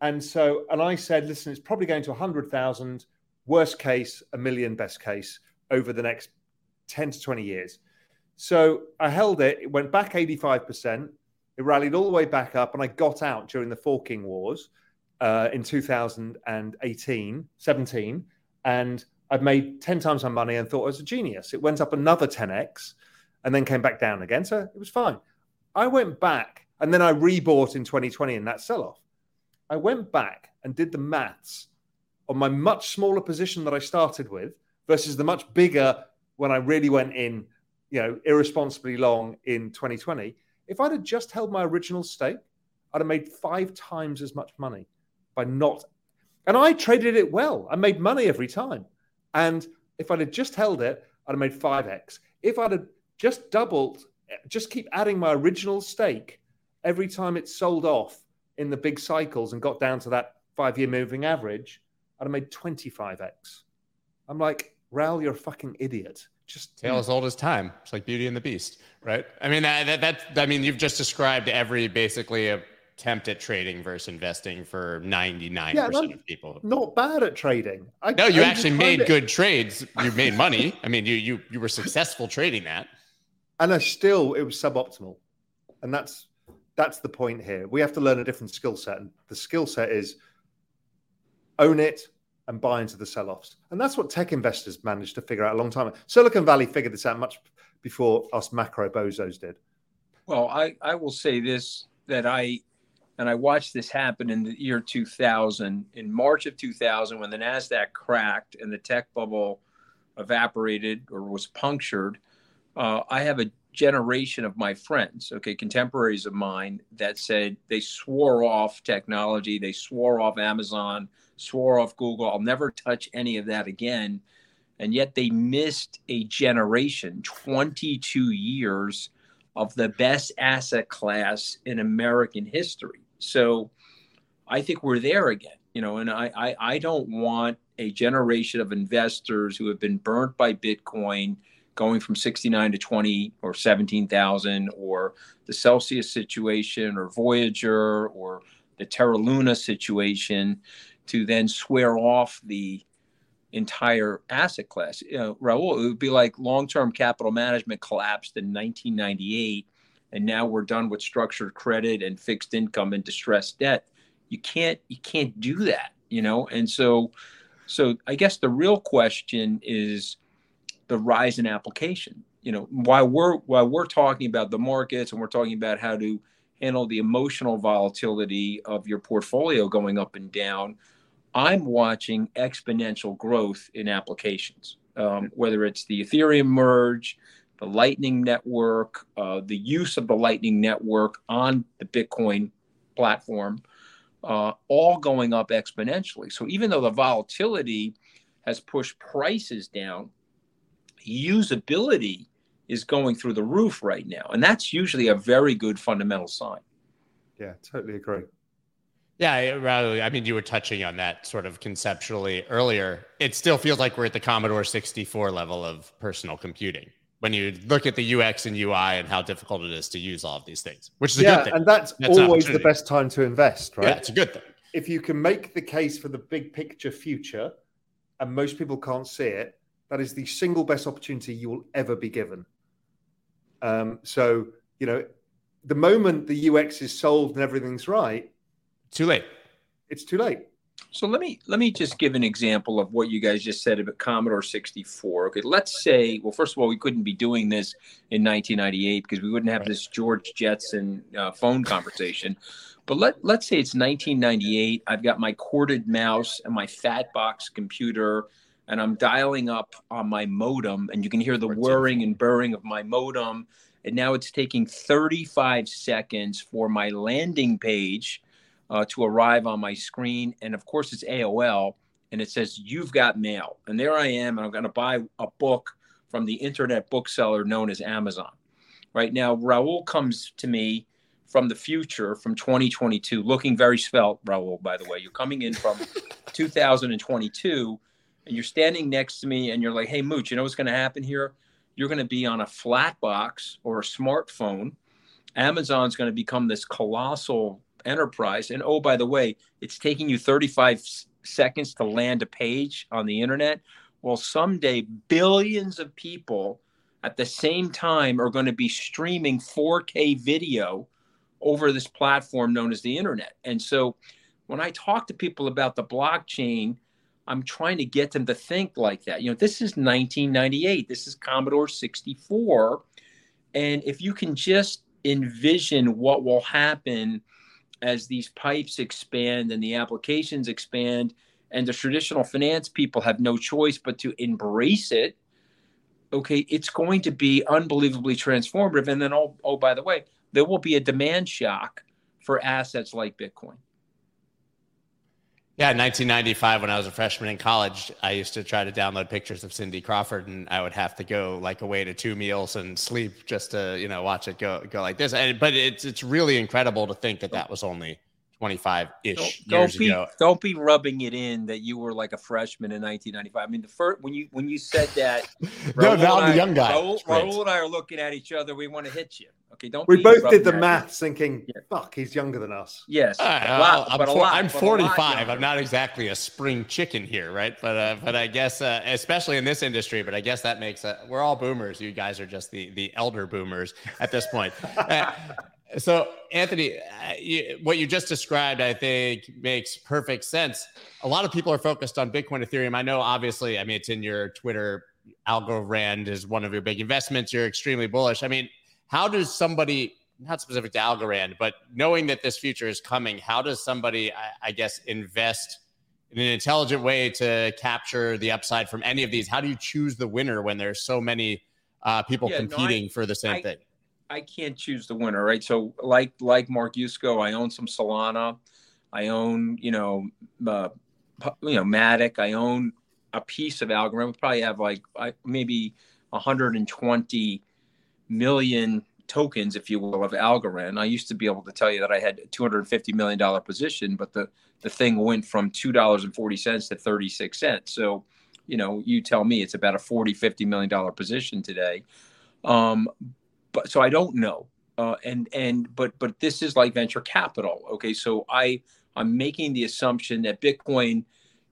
And so, and I said, listen, it's probably going to 100,000, worst case, a million, best case over the next 10 to 20 years. So I held it, it went back 85%. It rallied all the way back up, and I got out during the Forking Wars uh, in 2018, 17. And I've made 10 times my money and thought I was a genius. It went up another 10x and then came back down again. So it was fine. I went back and then I rebought in 2020 in that sell off. I went back and did the maths on my much smaller position that I started with versus the much bigger when I really went in, you know, irresponsibly long in 2020. If I'd have just held my original stake, I'd have made five times as much money by not. And I traded it well. I made money every time. And if I'd have just held it, I'd have made 5x. If I'd have just doubled just keep adding my original stake every time it sold off in the big cycles and got down to that five year moving average, I'd have made 25x. I'm like, Raoul, you're a fucking idiot. Just tale as old as time. It's like Beauty and the Beast, right? I mean, that, that, that I mean, you've just described every basically attempt at trading versus investing for 99% yeah, of people. Not bad at trading. I, no, you I actually made it. good trades. You made money. I mean, you you you were successful trading that and I still it was suboptimal, and that's that's the point here. We have to learn a different skill set, and the skill set is own it and buy into the sell-offs, and that's what tech investors managed to figure out a long time. ago. Silicon Valley figured this out much before us macro bozos did. Well, I I will say this that I and I watched this happen in the year 2000 in March of 2000 when the Nasdaq cracked and the tech bubble evaporated or was punctured uh, I have a generation of my friends, okay, contemporaries of mine that said they swore off technology, they swore off Amazon, swore off Google. I'll never touch any of that again. And yet they missed a generation, 22 years of the best asset class in American history. So I think we're there again, you know, and I, I, I don't want a generation of investors who have been burnt by Bitcoin going from 69 to 20 or 17,000 or the Celsius situation or Voyager or the Terra Luna situation to then swear off the entire asset class. You know, Raoul, it would be like long-term capital management collapsed in 1998 and now we're done with structured credit and fixed income and distressed debt. You can't you can't do that, you know? And so So I guess the real question is the rise in application. You know, while we're while we're talking about the markets and we're talking about how to handle the emotional volatility of your portfolio going up and down, I'm watching exponential growth in applications. Um, whether it's the Ethereum merge, the Lightning Network, uh, the use of the Lightning Network on the Bitcoin platform, uh, all going up exponentially. So even though the volatility has pushed prices down, usability is going through the roof right now. And that's usually a very good fundamental sign. Yeah, totally agree. Yeah, rather, I mean, you were touching on that sort of conceptually earlier. It still feels like we're at the Commodore 64 level of personal computing when you look at the UX and UI and how difficult it is to use all of these things, which is a yeah, good thing. And that's, that's always the best time to invest, right? Yeah, it's a good thing. If you can make the case for the big picture future and most people can't see it, that is the single best opportunity you will ever be given. Um, so, you know, the moment the UX is solved and everything's right, too late. It's too late. So let me let me just give an example of what you guys just said about Commodore 64. Okay, let's say, well, first of all, we couldn't be doing this in 1998 because we wouldn't have right. this George Jetson uh, phone conversation. But let let's say it's 1998. I've got my corded mouse and my fat box computer, and I'm dialing up on my modem, and you can hear the whirring and burring of my modem. And now it's taking 35 seconds for my landing page uh, to arrive on my screen. And of course, it's AOL, and it says, You've got mail. And there I am, and I'm going to buy a book from the internet bookseller known as Amazon. Right now, Raoul comes to me from the future, from 2022, looking very svelte, Raoul, by the way. You're coming in from 2022, and you're standing next to me, and you're like, Hey, Mooch, you know what's going to happen here? You're going to be on a flat box or a smartphone. Amazon's going to become this colossal enterprise. And oh, by the way, it's taking you 35 seconds to land a page on the internet. Well, someday billions of people at the same time are going to be streaming 4K video over this platform known as the internet. And so when I talk to people about the blockchain, I'm trying to get them to think like that. You know, this is 1998, this is Commodore 64. And if you can just envision what will happen as these pipes expand and the applications expand and the traditional finance people have no choice but to embrace it okay it's going to be unbelievably transformative and then oh, oh by the way there will be a demand shock for assets like bitcoin yeah, 1995, when I was a freshman in college, I used to try to download pictures of Cindy Crawford, and I would have to go like away to two meals and sleep just to you know watch it go go like this. And, but it's it's really incredible to think that that was only 25 ish years don't be, ago. Don't be rubbing it in that you were like a freshman in 1995. I mean, the first when you when you said that, no, now I'm the young guy. Raoul, Raoul, and I are looking at each other. We want to hit you. Okay, don't. We both did the math, thinking, yeah. "Fuck, he's younger than us." Yes, uh, lot, I'm, for, lot, I'm 45. I'm not exactly a spring chicken here, right? But uh, but I guess uh, especially in this industry, but I guess that makes uh, we're all boomers. You guys are just the the elder boomers at this point. So, Anthony, uh, you, what you just described, I think, makes perfect sense. A lot of people are focused on Bitcoin, Ethereum. I know, obviously, I mean, it's in your Twitter. Algorand is one of your big investments. You're extremely bullish. I mean, how does somebody, not specific to Algorand, but knowing that this future is coming, how does somebody, I, I guess, invest in an intelligent way to capture the upside from any of these? How do you choose the winner when there's so many uh, people yeah, competing no, I, for the same I, thing? I can't choose the winner, right? So like like Mark Yusko, I own some Solana, I own you know uh, you know Matic, I own a piece of Algorand. We probably have like maybe 120 million tokens, if you will, of Algorand. I used to be able to tell you that I had a 250 million dollar position, but the the thing went from two dollars and forty cents to 36 cents. So you know, you tell me it's about a 40, 50 million dollar position today. Um, but so I don't know. Uh, and and but but this is like venture capital. Okay, so I I'm making the assumption that Bitcoin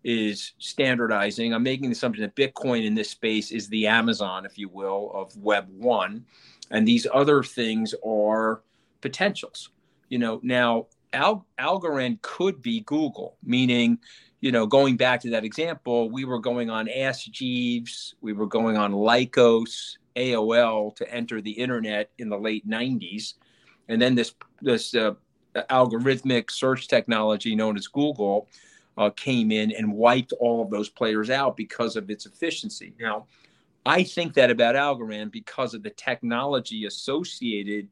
is standardizing. I'm making the assumption that Bitcoin in this space is the Amazon, if you will, of Web one, and these other things are potentials. You know, now Al- Algorand could be Google, meaning, you know, going back to that example, we were going on Ask Jeeves, we were going on Lycos, AOL to enter the internet in the late 90s. And then this, this uh, algorithmic search technology known as Google uh, came in and wiped all of those players out because of its efficiency. Now, I think that about Algorand because of the technology associated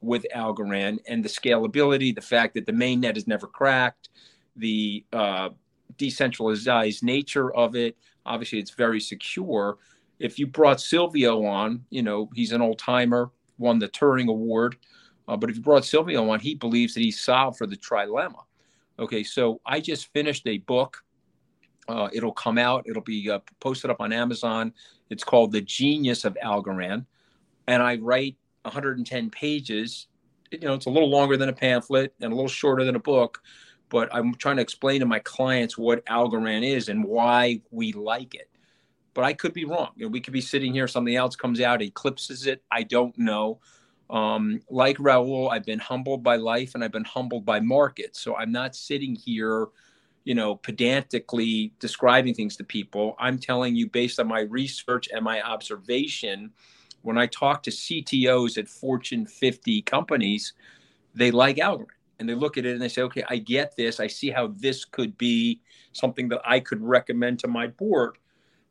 with Algorand and the scalability, the fact that the main net is never cracked, the uh, decentralized nature of it. Obviously, it's very secure. If you brought Silvio on, you know, he's an old timer, won the Turing Award. Uh, but if you brought Silvio on, he believes that he's solved for the trilemma. Okay, so I just finished a book. Uh, it'll come out. It'll be uh, posted up on Amazon. It's called The Genius of Algorand, and I write 110 pages. You know, it's a little longer than a pamphlet and a little shorter than a book, but I'm trying to explain to my clients what Algorand is and why we like it. But I could be wrong. You know, we could be sitting here, something else comes out, eclipses it. I don't know. Um, like Raoul, I've been humbled by life and I've been humbled by markets. So I'm not sitting here, you know, pedantically describing things to people. I'm telling you based on my research and my observation. When I talk to CTOs at Fortune 50 companies, they like Algorand and they look at it and they say, okay, I get this. I see how this could be something that I could recommend to my board.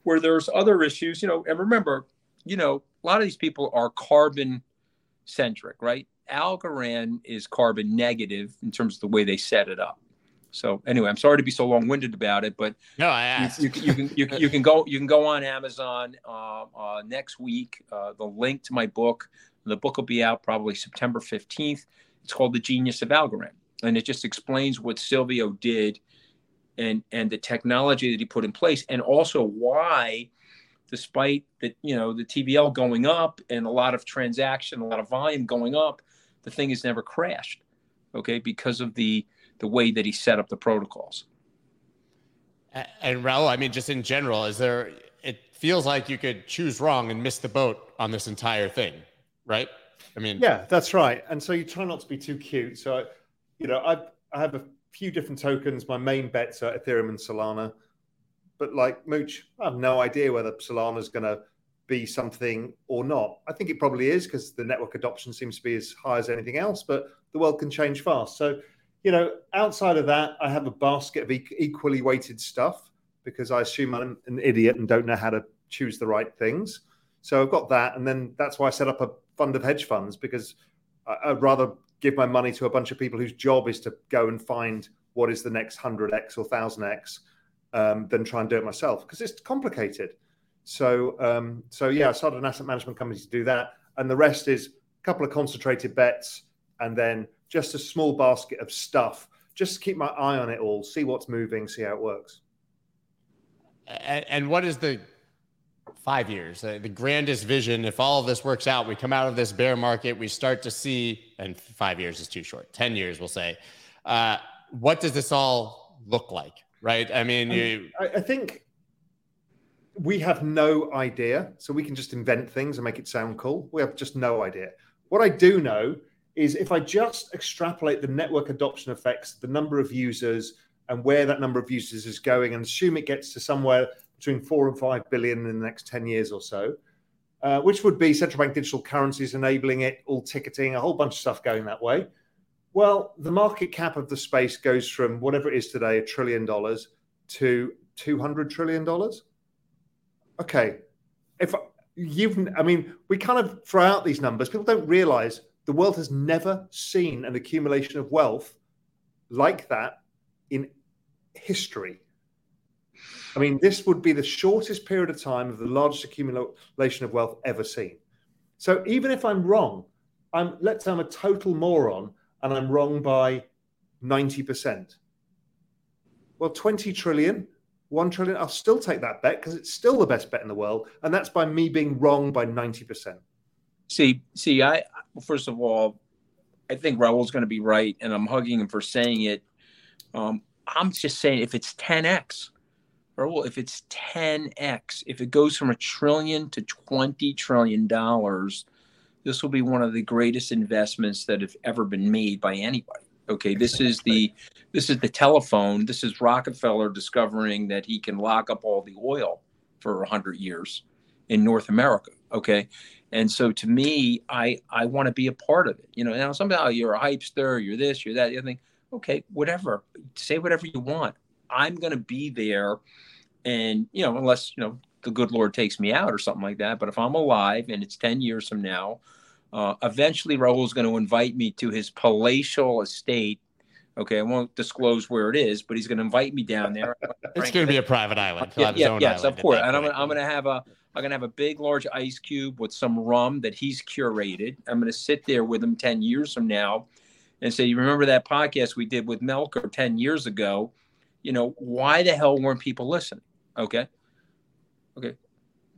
Where there's other issues, you know, and remember, you know, a lot of these people are carbon centric, right? Algorand is carbon negative in terms of the way they set it up. So anyway, I'm sorry to be so long-winded about it, but no, I asked. You, you, you can you, you, can go you can go on Amazon uh, uh, next week. Uh, the link to my book. The book will be out probably September 15th. It's called The Genius of Algorand, and it just explains what Silvio did, and and the technology that he put in place, and also why despite the you know the TVL going up and a lot of transaction, a lot of volume going up, the thing has never crashed. Okay, because of the the way that he set up the protocols. And Raoul, I mean, just in general, is there? It feels like you could choose wrong and miss the boat on this entire thing, right? I mean, yeah, that's right. And so you try not to be too cute. So, you know, I I have a few different tokens. My main bets are Ethereum and Solana. But like Mooch, I have no idea whether Solana is going to be something or not. I think it probably is because the network adoption seems to be as high as anything else, but the world can change fast. So, you know, outside of that, I have a basket of equally weighted stuff because I assume I'm an idiot and don't know how to choose the right things. So I've got that. And then that's why I set up a fund of hedge funds because I'd rather give my money to a bunch of people whose job is to go and find what is the next 100x or 1000x um, than try and do it myself because it's complicated. So, um, so yeah, I started an asset management company to do that, and the rest is a couple of concentrated bets, and then just a small basket of stuff. Just to keep my eye on it all, see what's moving, see how it works. And, and what is the five years, uh, the grandest vision? If all of this works out, we come out of this bear market, we start to see, and five years is too short. Ten years, we'll say. Uh, what does this all look like? right? I mean, you. I, I think we have no idea, so we can just invent things and make it sound cool. We have just no idea. What I do know is if I just extrapolate the network adoption effects, the number of users, and where that number of users is going, and assume it gets to somewhere between four and five billion in the next 10 years or so, uh, which would be central bank digital currencies enabling it, all ticketing, a whole bunch of stuff going that way. Well, the market cap of the space goes from whatever it is today, a trillion dollars, to $200 trillion. Okay. If you've, I mean, we kind of throw out these numbers. People don't realize the world has never seen an accumulation of wealth like that in history. I mean, this would be the shortest period of time of the largest accumulation of wealth ever seen. So even if I'm wrong, I'm let's say I'm a total moron and I'm wrong by 90%. Well, 20 trillion, 1 trillion, I'll still take that bet because it's still the best bet in the world. And that's by me being wrong by 90%. See, see, I, first of all, I think Raoul's going to be right, and I'm hugging him for saying it. Um, I'm just saying if it's 10x, Raoul, if it's 10x, if it goes from a trillion to 20 trillion dollars, this will be one of the greatest investments that have ever been made by anybody. Okay, this is the this is the telephone. This is Rockefeller discovering that he can lock up all the oil for hundred years in North America. Okay, and so to me, I I want to be a part of it. You know, now somehow you're a hypester, you're this, you're that, you think, okay, whatever, say whatever you want. I'm going to be there, and you know, unless you know the good Lord takes me out or something like that. But if I'm alive and it's ten years from now, uh, eventually Raoul's going to invite me to his palatial estate. Okay, I won't disclose where it is, but he's going to invite me down there. it's going to be a private island. Yeah, yeah yes, of course. And I'm, I'm going to have a I'm going to have a big, large ice cube with some rum that he's curated. I'm going to sit there with him 10 years from now and say, You remember that podcast we did with Melker 10 years ago? You know, why the hell weren't people listening? Okay. Okay.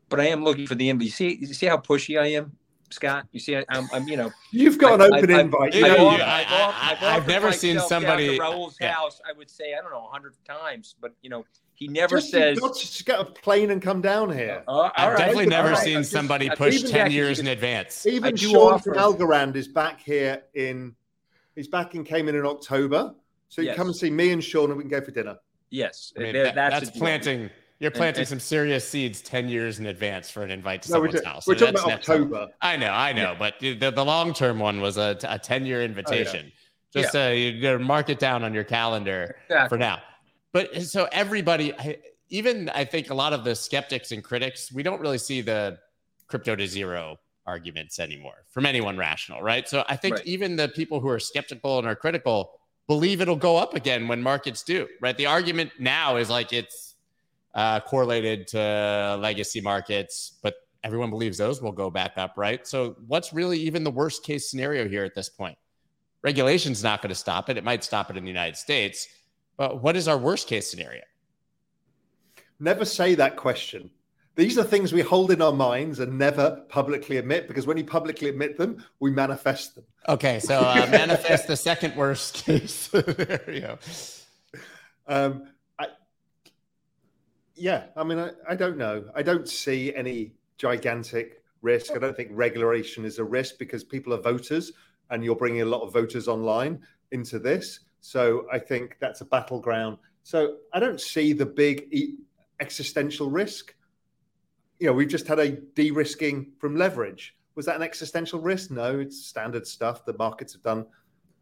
But I am looking for the invite. You see, you see how pushy I am? Scott. You see, I'm, I'm you know, you've got an open I, invite. I, have never seen somebody to Raoul's yeah. house. I would say I don't know a hundred times, but you know, he never just, says. Just get a plane and come down here. Uh, I've right. definitely never right. seen somebody push ten years in advance. Even Sean from Algorand is back here in. He's back in came in in October, so you yes. come and see me and Sean, and we can go for dinner. Yes, I mean, that, that's, that's planting. You're planting and, some serious seeds 10 years in advance for an invite to no, someone's we're, house. We're talking about October. I know, I know. Yeah. But the, the long term one was a, a 10 year invitation. Oh, yeah. Just yeah. Uh, you mark it down on your calendar exactly. for now. But so everybody, even I think a lot of the skeptics and critics, we don't really see the crypto to zero arguments anymore from anyone rational, right? So I think right. even the people who are skeptical and are critical believe it'll go up again when markets do, right? The argument now is like it's uh, correlated to legacy markets, but everyone believes those will go back up, right? So, what's really even the worst case scenario here at this point? Regulation's not going to stop it. It might stop it in the United States, but what is our worst case scenario? Never say that question. These are things we hold in our minds and never publicly admit because when you publicly admit them, we manifest them. Okay, so uh, manifest the second worst case. scenario. Um, yeah, I mean, I, I don't know. I don't see any gigantic risk. I don't think regulation is a risk because people are voters and you're bringing a lot of voters online into this. So I think that's a battleground. So I don't see the big existential risk. You know, we've just had a de risking from leverage. Was that an existential risk? No, it's standard stuff the markets have done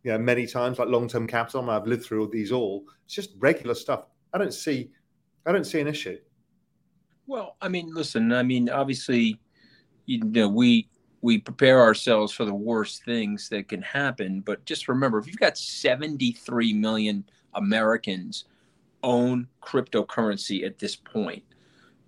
you know, many times, like long term capital. I've lived through all these all. It's just regular stuff. I don't see I don't see an issue. Well, I mean, listen, I mean, obviously, you know, we we prepare ourselves for the worst things that can happen, but just remember, if you've got 73 million Americans own cryptocurrency at this point,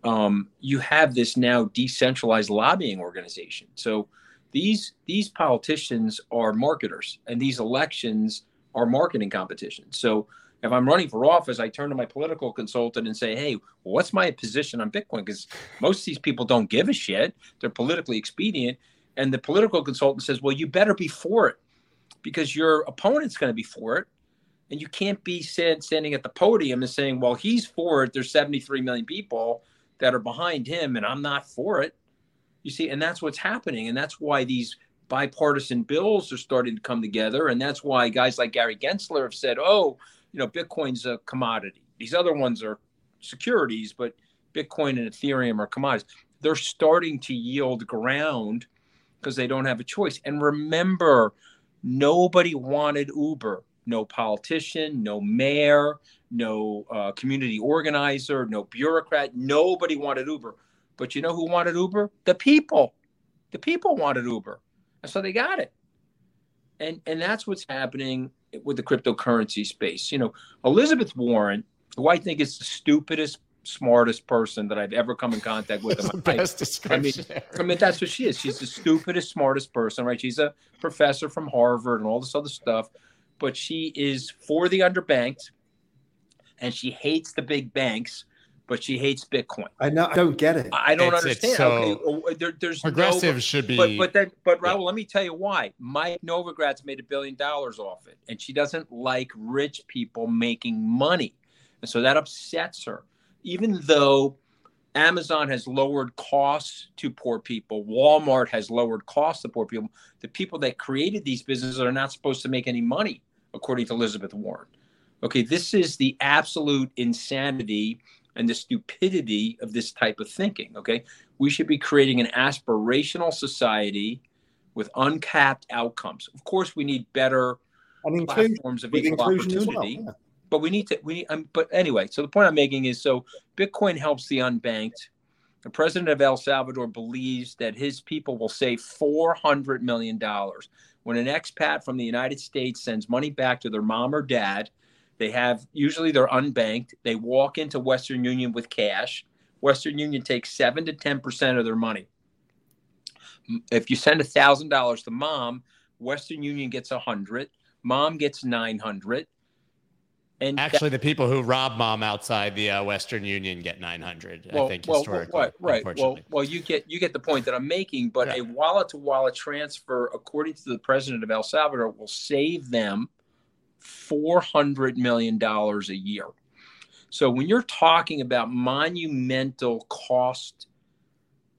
um, you have this now decentralized lobbying organization. So these these politicians are marketers, and these elections are marketing competitions. So if I'm running for office, I turn to my political consultant and say, hey, what's my position on Bitcoin? Because most of these people don't give a shit. They're politically expedient. And the political consultant says, well, you better be for it because your opponent's going to be for it. And you can't be standing at the podium and saying, well, he's for it. There's 73 million people that are behind him, and I'm not for it. You see, and that's what's happening. And that's why these bipartisan bills are starting to come together. And that's why guys like Gary Gensler have said, oh, you know, Bitcoin's a commodity. These other ones are securities, but Bitcoin and Ethereum are commodities. They're starting to yield ground because they don't have a choice. And remember, nobody wanted Uber. No politician, no mayor, no uh, community organizer, no bureaucrat. Nobody wanted Uber. But you know who wanted Uber? The people. The people wanted Uber. And so they got it. And and that's what's happening with the cryptocurrency space. You know, Elizabeth Warren, who I think is the stupidest, smartest person that I've ever come in contact with. in my best description. I mean, I mean, that's what she is. She's the stupidest, smartest person, right? She's a professor from Harvard and all this other stuff, but she is for the underbanked, and she hates the big banks but she hates Bitcoin. I know. I don't get it. I don't it's, understand. It's so okay, there, there's progressive no, should be. But but then but Raoul, yeah. let me tell you why. Mike Novogratz made a billion dollars off it, and she doesn't like rich people making money, and so that upsets her. Even though Amazon has lowered costs to poor people. Walmart has lowered costs to poor people. The people that created these businesses are not supposed to make any money according to Elizabeth Warren. Okay, this is the absolute insanity and the stupidity of this type of thinking. Okay, we should be creating an aspirational society with uncapped outcomes. Of course, we need better And platforms of equal opportunity. well, yeah. But we need to. We need. Um, but anyway, so the point I'm making is so Bitcoin helps the unbanked. The president of El Salvador believes that his people will save four hundred million dollars when an expat from the United States sends money back to their mom or dad. They have usually they're unbanked. They walk into Western Union with cash. Western Union takes seven to ten percent of their money. If you send a thousand dollars to mom, Western Union gets a hundred. Mom gets nine hundred. And that- Actually, the people who rob mom outside the uh, Western Union get 900. I think well, historically, right, right. Well, well, you get you get the point that I'm making. But Yeah. a wallet to wallet transfer, according to the president of El Salvador, will save them four hundred million dollars a year. So when you're talking about monumental cost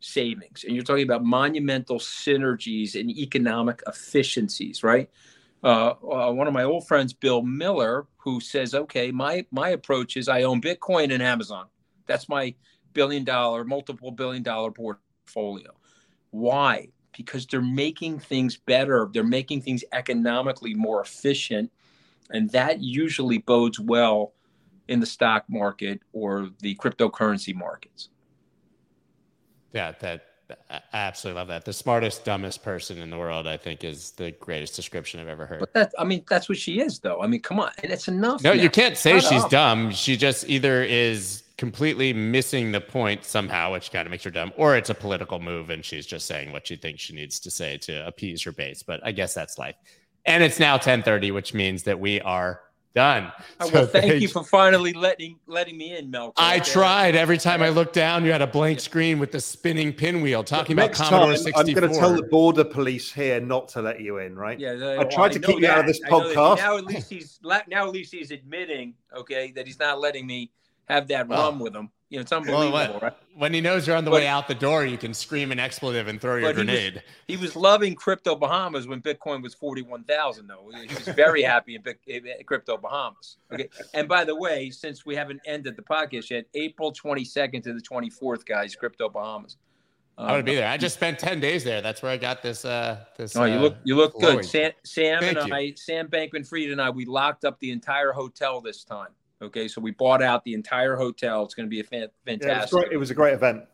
savings, and you're talking about monumental synergies and economic efficiencies, right? Uh, uh, one of my old friends, Bill Miller, who says, "Okay, my my approach is I own Bitcoin and Amazon. That's my billion dollar, multiple billion dollar portfolio. Why? Because they're making things better. They're making things economically more efficient, and that usually bodes well in the stock market or the cryptocurrency markets. Yeah, that I absolutely love that. The smartest, dumbest person in the world, I think, is the greatest description I've ever heard. But that, I mean, that's what she is, though. I mean, come on, and it's enough. No, now. you can't say Shut she's up. dumb. She just either is completely missing the point somehow, which kind of makes her dumb, or it's a political move and she's just saying what she thinks she needs to say to appease her base. But I guess that's life. And it's now 10:30, which means that we are done. Oh, So well, thank you for finally letting letting me in, Mel. I Okay. tried. Every time I looked down, you had a blank screen with the spinning pinwheel talking Next about Commodore time, 64. I'm going to tell the border police here not to let you in, right? Yeah, I tried to know keep you out of this I know that. podcast. Now at least he's now at least he's admitting, okay, that he's not letting me have that Well, rum with him. You know, it's Well, unbelievable, when, right? when he knows you're on the But- way out the door, you can scream an expletive and throw your But he was- grenade. He was loving crypto Bahamas when Bitcoin was forty one thousand, though. He was very happy in, in crypto Bahamas. Okay, and by the way, since we haven't ended the podcast yet, April twenty second to the twenty fourth, guys, crypto Bahamas. I'm gonna be Um, there. I just spent 10 days there. That's where I got this. Uh, this. Oh, you uh, look you look good. Sam, Sam Thank and you. I, Sam Bankman Fried and I, we locked up the entire hotel this time. Okay, so we bought out the entire hotel. It's going to be a fan, Yeah, it, was fantastic. great. it was a great event.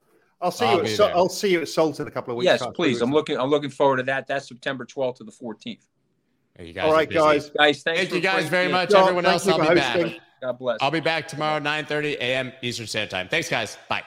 I'll see I'll you. At, Sol- there. I'll see you at Salt in a couple of weeks. yes, time. please. I'm looking. I'm looking forward to that. That's September 12th to the 14th. You guys All are right, busy. guys. Guys, thanks. Thank for you guys very me much. John, Everyone thank else, I'll be hosting. back. God bless. I'll be back tomorrow, 9:30 a.m. Eastern Standard Time. Thanks, guys. Bye.